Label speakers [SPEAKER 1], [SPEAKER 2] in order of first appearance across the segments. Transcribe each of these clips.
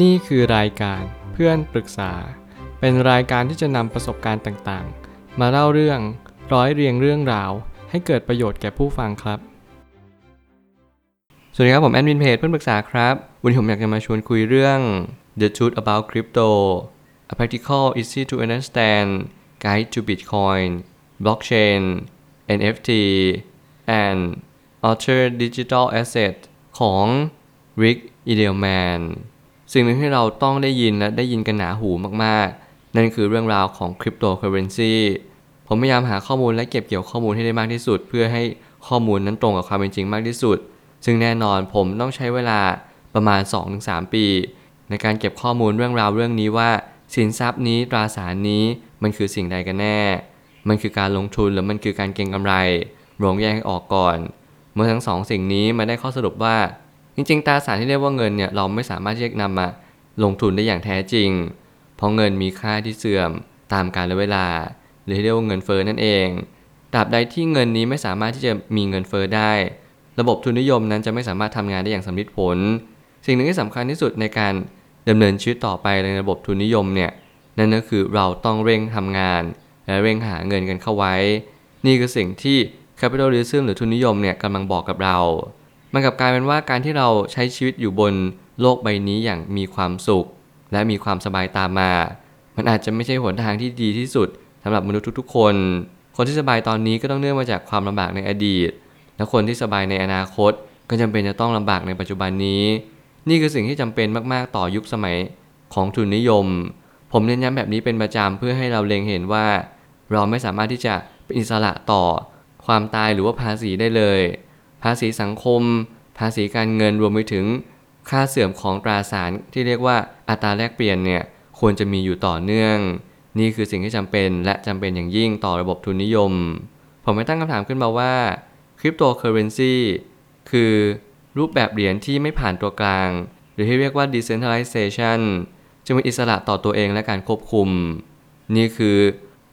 [SPEAKER 1] นี่คือรายการเพื่อนปรึกษา เป็นรายการที่จะนำประสบการณ์ต่างๆ มาเล่าเรื่องร้อยเรียงเรื่องราว ให้เกิดประโยชน์แก่ผู้ฟังครับ
[SPEAKER 2] สวัสดีครับผมแอดมินเพจเพื่อนปรึกษาครับ วันนี้ผมอยากจะมาชวนคุยเรื่อง The Truth About Crypto A Practical Easy to Understand Guide to Bitcoin Blockchain NFT and Other Digital Asset ของ Rick Edelman สิ่งหนึ่งที่เราต้องได้ยินและได้ยินกันหนาหูมากๆ นั่นคือเรื่องราวของ Cryptocurrency ผมพยายามหาข้อมูลและเก็บเกี่ยวข้อมูลให้ได้มากที่สุด เพื่อให้ข้อมูลนั้นตรงกับความเป็นจริงมากที่สุด ซึ่งแน่นอนผมต้องใช้เวลาประมาณ 2-3 ปี ในการเก็บข้อมูลเรื่องราวเรื่องนี้ว่า สินทรัพย์นี้ตราสารนี้มันคือสิ่งใดกันแน่ มันคือการลงทุนหรือมันคือการเก็งกำไรลองแยกให้ออกก่อน เมื่อทั้งสองสิ่งนี้มาได้ข้อสรุปว่า จริงๆตราสารที่เรียกว่าเงินเนี่ยเราไม่สามารถที่จะนำมาลงทุนได้อย่างแท้จริง เพราะเงินมีค่าที่เสื่อมตามกาลเวลา หรือที่เรียกว่าเงินเฟ้อนั่นเองตราบใดที่เงินนี้ไม่สามารถที่จะมีเงินเฟ้อได้ ระบบทุนนิยมนั้นจะไม่สามารถทำงานได้อย่างสำเร็จผล สิ่งหนึ่งที่สำคัญที่สุดในการดำเนินชีวิตต่อไปในระบบทุนนิยมเนี่ยนั่นก็คือเราต้องเร่งทำงาน และเร่งหาเงินกันเข้าไว้ นี่คือสิ่งที่ capitalism หรือทุนนิยมเนี่ยกำลังบอกกับเรา มันกลับกลายเป็นว่าการที่เราใช้ชีวิตอยู่บนโลกใบนี้อย่างมีความสุข และมีความสบายตามมา มันอาจจะไม่ใช่หนทางที่ดีที่สุดสำหรับมนุษย์ทุกๆ คน คนที่สบายตอนนี้ก็ต้องเนื่องมาจากความลำบากในอดีต และคนที่สบายในอนาคต ก็จำเป็นจะต้องลำบากในปัจจุบันนี้ นี่คือสิ่งที่จำเป็นมากๆ ต่อยุคสมัยของทุนนิยม ผมเน้นย้ำแบบนี้เป็นประจำเพื่อให้เราเล็งเห็นว่า เราไม่สามารถที่จะเป็นอิสระต่อความตายหรือว่าภาษีได้เลย ภาษีสังคม ภาษีการเงินรวมไปถึงค่าเสื่อมของตราสารที่เรียกว่าอัตราแลกเปลี่ยนเนี่ยควรจะมีอยู่ต่อเนื่อง นี่คือสิ่งที่จำเป็นและจำเป็นอย่างยิ่งต่อระบบทุนนิยม ผมไม่ตั้งคำถามขึ้นมาว่าคริปโตเคอเรนซีคือรูปแบบเหรียญที่ไม่ผ่านตัวกลาง หรือที่เรียกว่า decentralization จึงเป็นอิสระต่อตัวเองและการควบคุม นี่คือ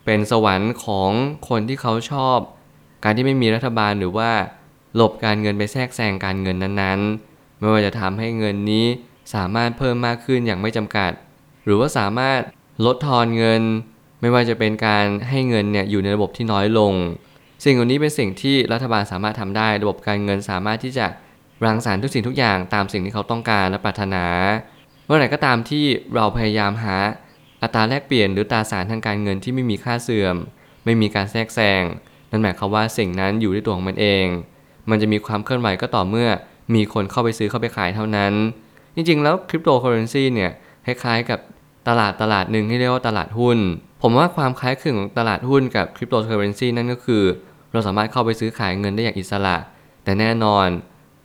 [SPEAKER 2] เป็นสวรรค์ของคนที่เขาชอบ การที่ไม่มีรัฐบาลหรือว่า หลบการเงินไปแทรกแซงการเงินนั้นๆ ไม่ว่าจะทำให้เงินนี้สามารถเพิ่มมากขึ้นอย่างไม่จำกัด หรือว่าสามารถลดทอนเงิน ไม่ว่าจะเป็นการให้เงินเนี่ยอยู่ในระบบที่น้อยลง สิ่งเหล่านี้เป็นสิ่งที่รัฐบาลสามารถทำได้ ระบบการเงินสามารถที่จะรังสรรค์ทุกสิ่งทุกอย่างตามสิ่งที่เขาต้องการและปรารถนา เมื่อไหร่ก็ตามที่เราพยายามหาอัตราแลกเปลี่ยนหรือตราสารทางการเงินที่ไม่มีค่าเสื่อม ไม่มีการแทรกแซงนั่นหมายความว่าสิ่งนั้นอยู่ในตัวของมันเอง มันจะมีความเคลื่อนไหวก็ต่อเมื่อ มีคนเข้าไปซื้อเข้าไปขายเท่านั้น จริงๆ แล้วคริปโตเคอเรนซีเนี่ยคล้ายๆกับตลาดตลาดหนึ่งที่เรียกว่าตลาดหุ้น ผมว่าความคล้ายคลึงของตลาดหุ้นกับคริปโตเคอเรนซีนั่นก็คือ เราสามารถเข้าไปซื้อขายเงินได้อย่างอิสระ แต่แน่นอน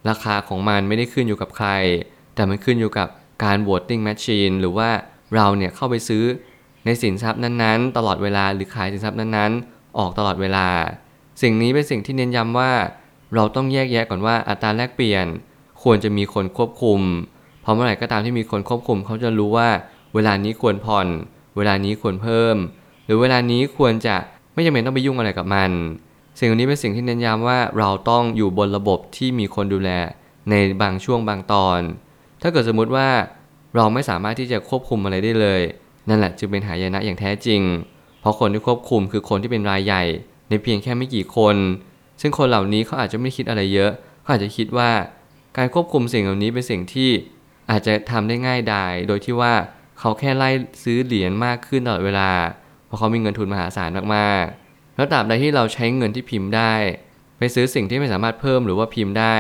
[SPEAKER 2] ราคาของมันไม่ได้ขึ้นอยู่กับใคร แต่มันขึ้นอยู่กับการ voting machine หรือว่าเราเนี่ยเข้าไปซื้อในสินทรัพย์นั้นๆ ตลอดเวลาหรือขายสินทรัพย์นั้นๆ ออกตลอดเวลา สิ่งนี้เป็นสิ่งที่เน้นย้ำว่า เราต้องแยกแยะก่อนว่าอัตราแลกเปลี่ยนควรจะมีคนควบคุม เพราะเมื่อไหร่ก็ตามที่มีคนควบคุม เขาจะรู้ว่า เวลานี้ควรผ่อน เวลานี้ควรเพิ่ม หรือเวลานี้ควรจะไม่จำเป็นต้องไปยุ่งอะไรกับมัน สิ่งนี้เป็นสิ่งที่เน้นย้ำว่าเราต้องอยู่บนระบบที่มีคนดูแลในบางช่วงบางตอน ถ้าเกิดสมมุติว่าเราไม่สามารถที่จะควบคุมอะไรได้เลย นั่นแหละจึงเป็นหายนะอย่างแท้จริง เพราะคนที่ควบคุมคือคนที่เป็นรายใหญ่ ในเพียงแค่ไม่กี่คน ซึ่งคนเหล่านี้เขาอาจจะไม่คิดอะไรเยอะเขาอาจจะคิดว่า การควบคุมสิ่งเหล่านี้เป็นสิ่งที่อาจจะทำได้ง่ายดายโดยที่ว่าเขาแค่ไล่ซื้อเหรียญมากขึ้นตลอดเวลา เพราะเขามีเงินทุนมหาศาลมากๆ แล้วตราบใดที่เราใช้เงินที่พิมพ์ได้ ไปซื้อสิ่งที่ไม่สามารถเพิ่มหรือว่าพิมพ์ได้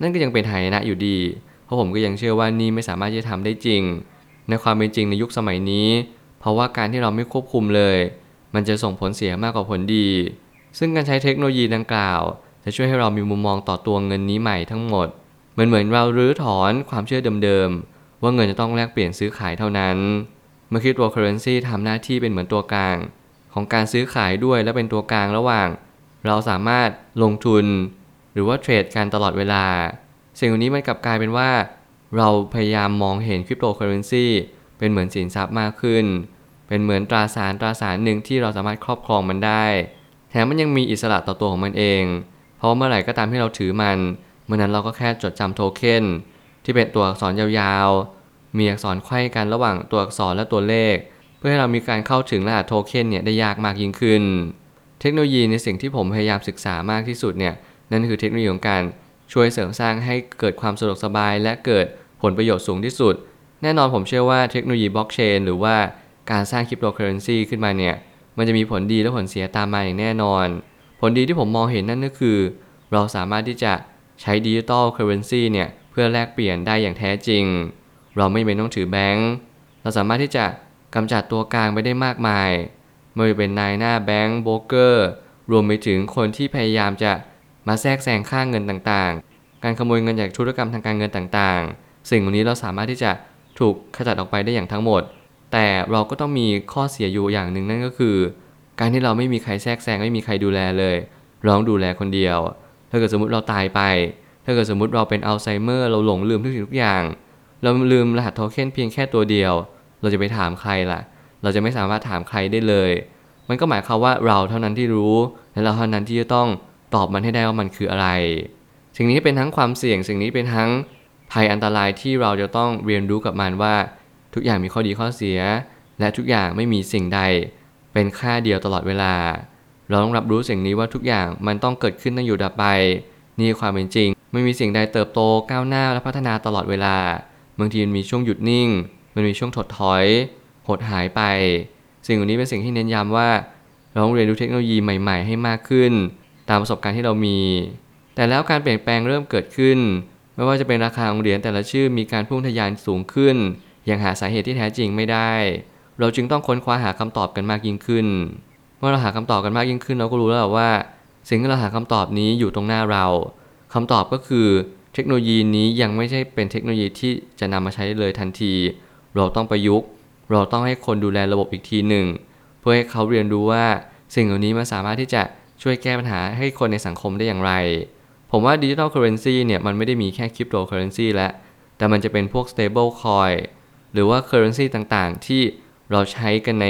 [SPEAKER 2] นั่นก็ยังเป็นหายนะอยู่ดี เพราะผมก็ยังเชื่อว่านี่ไม่สามารถที่จะทำได้จริง ในความเป็นจริงในยุคสมัยนี้ เพราะว่าการที่เราไม่ควบคุมเลย มันจะส่งผลเสียมากกว่าผลดี ซึ่งการใช้เทคโนโลยีดังกล่าว จะช่วยให้เรามีมุมมองต่อตัวเงินนี้ใหม่ทั้งหมด เหมือนเหมือนเรารื้อถอนความเชื่อเดิมๆ ว่าเงินจะต้องแลกเปลี่ยนซื้อขายเท่านั้น เมื่อคริปโตเคอเรนซีทำหน้าที่เป็นเหมือนตัวกลาง ของการซื้อขายด้วยและเป็นตัวกลางระหว่าง เราสามารถลงทุน หรือว่าเทรดกันตลอดเวลา สิ่งนี้มันกลับกลายเป็นว่า เราพยายามมองเห็นคริปโตเคอเรนซีเป็นเหมือนสินทรัพย์มากขึ้น เป็นเหมือนตราสารตราสารหนึ่งที่เราสามารถครอบครองมันได้ แถมมันยังมีอิสระต่อตัวของมันเอง เพราะเมื่อไหร่ก็ตามที่เราถือมันเมื่อนั้นเราก็แค่จดจำโทเค็นที่เป็นตัวอักษรยาวๆ มีอักษรไขว้กันระหว่างตัวอักษรและตัวเลข เพื่อให้เรามีการเข้าถึงรหัสโทเค็นเนี่ยได้ยากมากยิ่งขึ้น เทคโนโลยีในสิ่งที่ผมพยายามศึกษามากที่สุดเนี่ยนั่นคือเทคโนโลยีของการช่วยเสริมสร้างให้เกิดความสะดวกสบาย และเกิดผลประโยชน์สูงที่สุด แน่นอนผมเชื่อว่าเทคโนโลยีบล็อกเชนหรือว่าการสร้างคริปโตเคอเรนซีขึ้นมาเนี่ย มันจะมีผลดีและผลเสียตามมาอย่างแน่นอน ผลดีที่ผมมองเห็นนั่นก็คือ เราสามารถที่จะใช้ digital currency เนี่ยเพื่อแลกเปลี่ยนได้อย่างแท้จริง เราไม่จำเป็นต้องถือแบงก์เราสามารถที่จะกำจัดตัวกลางไปได้มากมายไม่ว่าจะเป็นนายหน้าแบงก์โบรกเกอร์รวมไปถึงคนที่พยายามจะมาแทรกแซงค่าเงินต่างๆ การขโมยเงินจากธุรกรรมทางการเงินต่างๆ สิ่งเหล่านี้เราสามารถที่จะถูกขจัดออกไปได้อย่างทั้งหมด แต่เราก็ต้องมีข้อเสียอยู่อย่างหนึ่งนั่นก็คือ การที่เราไม่มีใครแทรกแซงไม่มีใครดูแลเลยร้องดูแลคนเดียว ถ้าเกิดสมมติเราตายไป ถ้าเกิดสมมติเราเป็นอัลไซเมอร์ เราหลงลืมทุกสิ่งทุกอย่าง เราลืมรหัสโทเค็นเพียงแค่ตัวเดียว เราจะไปถามใครล่ะ เราจะไม่สามารถถามใครได้เลย มันก็หมายความว่าเราเท่านั้นที่รู้ และเราเท่านั้นที่จะต้องตอบมันให้ได้ว่ามันคืออะไร สิ่งนี้เป็นทั้งความเสี่ยง สิ่งนี้เป็นทั้งภัยอันตรายที่เราจะต้องเรียนรู้กับมันว่า ทุกอย่างมีข้อดีข้อเสีย และทุกอย่างไม่มีสิ่งใด เป็นค่าเดียวตลอดเวลา เราต้องรับรู้สิ่งนี้ว่าทุกอย่างมันต้องเกิดขึ้นตั้งอยู่ดับไป นี่ความเป็นจริง ไม่มีสิ่งใดเติบโตก้าวหน้าและพัฒนาตลอดเวลาบางทีมันมีช่วงหยุดนิ่ง มันมีช่วงถดถอย หดหายไป สิ่งเหล่านี้เป็นสิ่งที่เน้นย้ำว่า เราต้องเรียนรู้เทคโนโลยีใหม่ ๆ ให้มากขึ้น ตามประสบการณ์ที่เรามี แต่แล้วการเปลี่ยนแปลงเริ่มเกิดขึ้น ไม่ว่าจะเป็นราคาของเหรียญแต่ละชื่อมีการพุ่งทะยานสูงขึ้น ยังหาสาเหตุที่แท้จริงไม่ได้ เราจึงต้องค้นคว้าหาคำตอบกันมากยิ่งขึ้น เมื่อเราหาคำตอบกันมากยิ่งขึ้น เราก็รู้แล้วว่า สิ่งที่เราหาคำตอบนี้อยู่ตรงหน้าเราคำตอบก็คือเทคโนโลยีนี้ยังไม่ใช่เป็นเทคโนโลยีที่จะนำมาใช้เลยทันที เราต้องประยุกต์ เราต้องให้คนดูแลระบบอีกทีหนึ่ง เพื่อให้เขาเรียนรู้ว่าสิ่งเหล่านี้มันสามารถที่จะช่วยแก้ปัญหาให้คนในสังคมได้อย่างไร ผมว่า digital currency เนี่ยมันไม่ได้มีแค่คริปโตเคอเรนซีแล้วแต่มันจะเป็นพวก stable coin หรือว่า currency ต่างๆ ที่เราใช้กันใน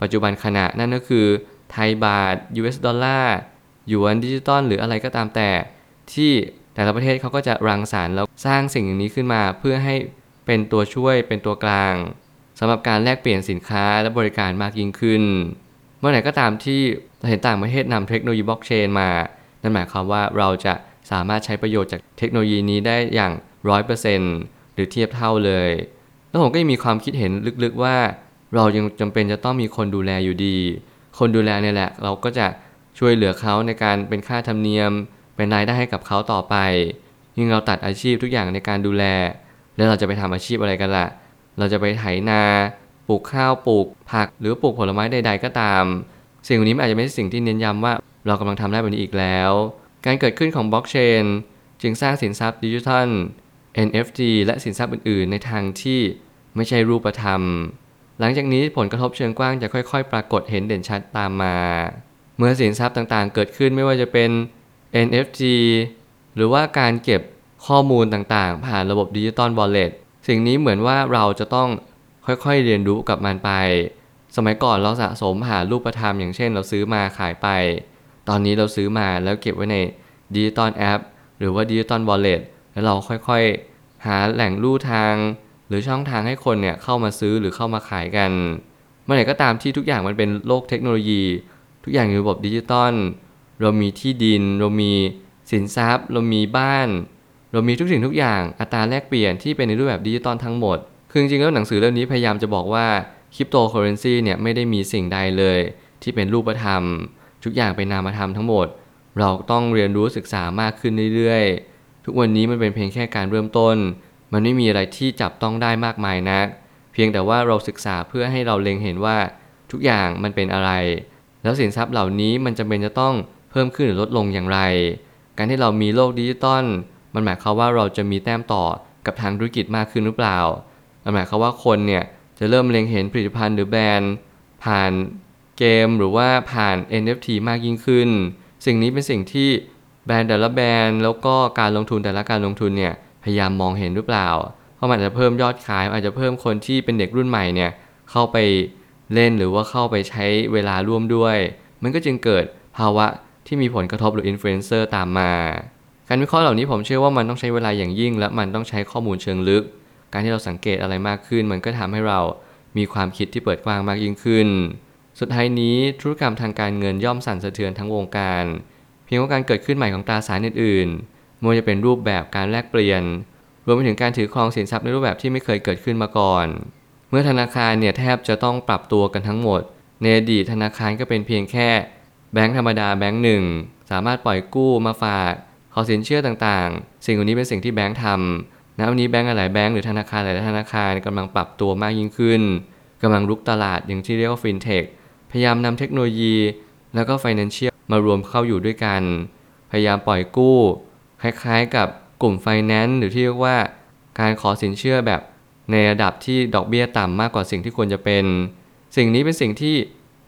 [SPEAKER 2] ปัจจุบันขณะนั่นก็คือ ไทยบาท US ดอลลาร์หยวนดิจิตอลหรืออะไรก็ตามแต่ ที่แต่ละประเทศเขาก็จะรังสรรค์แล้วสร้างสิ่งอย่างนี้ขึ้นมา เพื่อให้เป็นตัวช่วยเป็นตัวกลางสำหรับการแลกเปลี่ยนสินค้าและบริการมากยิ่งขึ้น เมื่อไหร่ก็ตามที่เราเห็นต่างประเทศนำเทคโนโลยีบล็อกเชนมา นั่นหมายความว่าเราจะสามารถใช้ประโยชน์จากเทคโนโลยีนี้ได้อย่างร้อยเปอร์เซ็นต์หรือเทียบเท่าเลย แล้วผมก็ยังมีความคิดเห็นลึกๆว่า เรายังจำเป็นจะต้องมีคนดูแลอยู่ดี คนดูแลเนี่ยแหละ เราก็จะช่วยเหลือเขาในการเป็นค่าธรรมเนียม เป็นรายได้ให้กับเขาต่อไป ยิ่งเราตัดอาชีพทุกอย่างในการดูแล แล้วเราจะไปทำอาชีพอะไรกันล่ะ เราจะไปไถนาปลูกข้าวปลูกผักหรือปลูกผลไม้ใด ๆ ก็ตาม สิ่งนี้อาจจะไม่ใช่สิ่งที่เน้นย้ำว่าเรากำลังทำได้แบบนี้อีกแล้ว การเกิดขึ้นของบล็อกเชนจึงสร้างสินทรัพย์ดิจิทัล NFT และสินทรัพย์อื่น ๆ ในทางที่ไม่ใช่รูปธรรม หลังจากนี้ผลกระทบเชิงกว้างจะค่อย ๆ ปรากฏเห็นเด่นชัดตามมา เมื่อสินทรัพย์ต่างๆ เกิดขึ้นไม่ว่าจะเป็น NFT หรือว่าการเก็บข้อมูลต่างๆ ผ่านระบบ digital wallet สิ่งนี้เหมือนว่าเราจะต้องค่อยๆเรียนรู้กับมันไป สมัยก่อนเราสะสมหารูปธรรมอย่างเช่น เราซื้อมาขายไป ตอนนี้เราซื้อมาแล้วเก็บไว้ใน digital app หรือว่า digital walletแล้วเราค่อยๆ หาแหล่งลู่ทาง หรือช่องทางให้คนเนี่ยเข้ามาซื้อหรือเข้ามาขายกัน เมื่อไหร่ก็ตามที่ทุกอย่างมันเป็นโลกเทคโนโลยี ทุกอย่างอยู่ระบบดิจิตอลเรามีที่ดิน เรามีสินทรัพย์ เรามีบ้าน เรามีทุกสิ่งทุกอย่างอัตราแลกเปลี่ยนที่เป็นในรูปแบบดิจิตอลทั้งหมด คือจริงๆแล้วหนังสือเล่มนี้พยายามจะบอกว่าคริปโตเคอเรนซีเนี่ยไม่ได้มีสิ่งใดเลย ที่เป็นรูปธรรม ทุกอย่างเป็นนามธรรมทั้งหมด เราต้องเรียนรู้ศึกษามากขึ้นเรื่อยๆ ทุกวันนี้มันเป็นเพียงแค่การเริ่มต้น มันไม่มีอะไรที่จับต้องได้มากมายนัก เพียงแต่ว่าเราศึกษาเพื่อให้เราเล็งเห็นว่าทุกอย่างมันเป็นอะไร แล้วสินทรัพย์เหล่านี้มันจำเป็นจะต้องเพิ่มขึ้นหรือลดลงอย่างไร การที่เรามีโลกดิจิตอลมันหมายความว่าเราจะมีแต้มต่อกับทางธุรกิจมากขึ้นหรือเปล่า มันหมายความว่าคนเนี่ยจะเริ่มเล็งเห็นผลิตภัณฑ์หรือแบรนด์ ผ่านเกมหรือว่าผ่าน NFT มากยิ่งขึ้น สิ่งนี้เป็นสิ่งที่ รนด์แต่ละแบรนด์แล้วก็การลงทุนแต่ละการลงทุนเนี่ยพยายามมองเห็นหรือเปล่า เพราะมันอาจจะเพิ่มยอดขาย อาจจะเพิ่มคนที่เป็นเด็กรุ่นใหม่เนี่ยเข้าไปเล่นหรือว่าเข้าไปใช้เวลาร่วมด้วย มันก็จึงเกิดภาวะที่มีผลกระทบหรืออินฟลูเอนเซอร์ตามมา การวิเคราะห์เหล่านี้ผมเชื่อว่ามันต้องใช้เวลาอย่างยิ่ง และมันต้องใช้ข้อมูลเชิงลึก การที่เราสังเกตอะไรมากขึ้น มันก็ทำให้เรามีความคิดที่เปิดกว้างมากยิ่งขึ้น สุดท้ายนี้ธุรกรรมทางการเงินย่อมสั่นสะเทือนทั้งวงการ พียงว่าการเกิดขึ้นใหม่ของตราสารอื่นๆม่ว่าจะเป็นรูปแบบการแลกเปลี่ยน รวมไปถึงการถือครองสินทรัพย์ในรูปแบบที่ไม่เคยเกิดขึ้นมาก่อน เมื่อธนาคารเนี่ยแทบจะต้องปรับตัวกันทั้งหมด ในอดีตธนาคารก็เป็นเพียงแค่ แบงค์ธรรมดาแบงค์หนึ่งสามารถปล่อยกู้มาฝาก ขอสินเชื่อต่างๆ สิ่งเหล่านี้เป็นสิ่งที่แบงค์ทำณวันนี้แบงค์หลายแบงค์หรือธนาคารหลายธนาคารกำลังปรับตัวมากยิ่งขึ้นกำลังรุกตลาดอย่างที่เรียกว่าฟินเทคพยายามนำเทคโนโลยี แล้วก็ Financial มารวมเข้าอยู่ด้วยกัน พยายามปล่อยกู้ คล้ายๆกับกลุ่ม Finance หรือที่เรียกว่า การขอสินเชื่อแบบในระดับที่ดอกเบี้ยต่ำมากกว่าสิ่งที่ควรจะเป็น สิ่งนี้เป็นสิ่งที่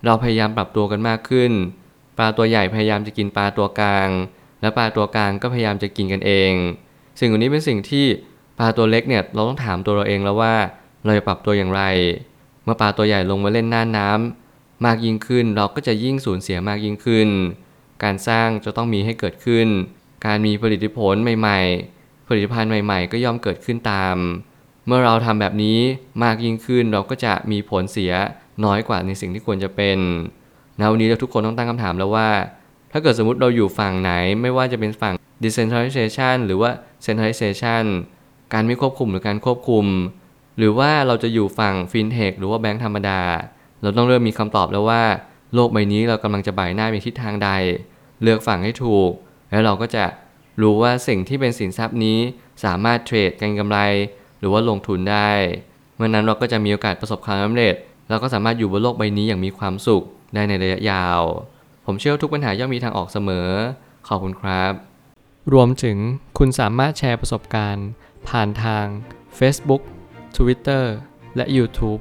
[SPEAKER 2] เราพยายามปรับตัวกันมากขึ้น ปลาตัวใหญ่พยายามจะกินปลาตัวกลาง และปลาตัวกลางก็พยายามจะกินกันเอง สิ่งเหล่านี้เป็นสิ่งที่ปลาตัวเล็กเนี่ยเราต้องถามตัวเราเองแล้วว่า เราจะปรับตัวอย่างไร เมื่อปลาตัวใหญ่ลงมาเล่นหน้าน้ำ มากยิ่งขึ้น เราก็จะยิ่งสูญเสียมากยิ่งขึ้น การสร้างจะต้องมีให้เกิดขึ้น การมีผลิตผลใหม่ ๆ ผลิตภัณฑ์ใหม่ ๆ ก็ย่อมเกิดขึ้นตาม เมื่อเราทำแบบนี้มากยิ่งขึ้นเราก็จะมีผลเสียน้อยกว่าในสิ่งที่ควรจะเป็นณวันนี้เราทุกคนต้องตั้งคำถามแล้วว่า ถ้าเกิดสมมติเราอยู่ฝั่งไหนไม่ว่าจะเป็นฝั่ง decentralization หรือว่า centralization การไม่ควบคุมหรือการควบคุม หรือว่าเราจะอยู่ฝั่ง fintech หรือว่าแบงก์ธรรมดา เราต้องเริ่มมีคำตอบแล้วว่า โลกใบนี้เรากำลังจะบ่ายหน้าไปทิศทางใด เลือกฝั่งให้ถูก แล้วเราก็จะรู้ว่าสิ่งที่เป็นสินทรัพย์นี้สามารถเทรดกันกำไร หรือว่าลงทุนได้เมื่อนั้นเราก็จะมีโอกาสประสบความสำเร็จ เราก็สามารถอยู่บนโลกใบนี้อย่างมีความสุขได้ในระยะยาว ผมเชื่อทุกปัญหาย่อมมีทางออกเสมอ ขอบคุณครับ
[SPEAKER 1] รวมถึงคุณสามารถแชร์ประสบการณ์ ผ่านทาง Facebook Twitter และ YouTube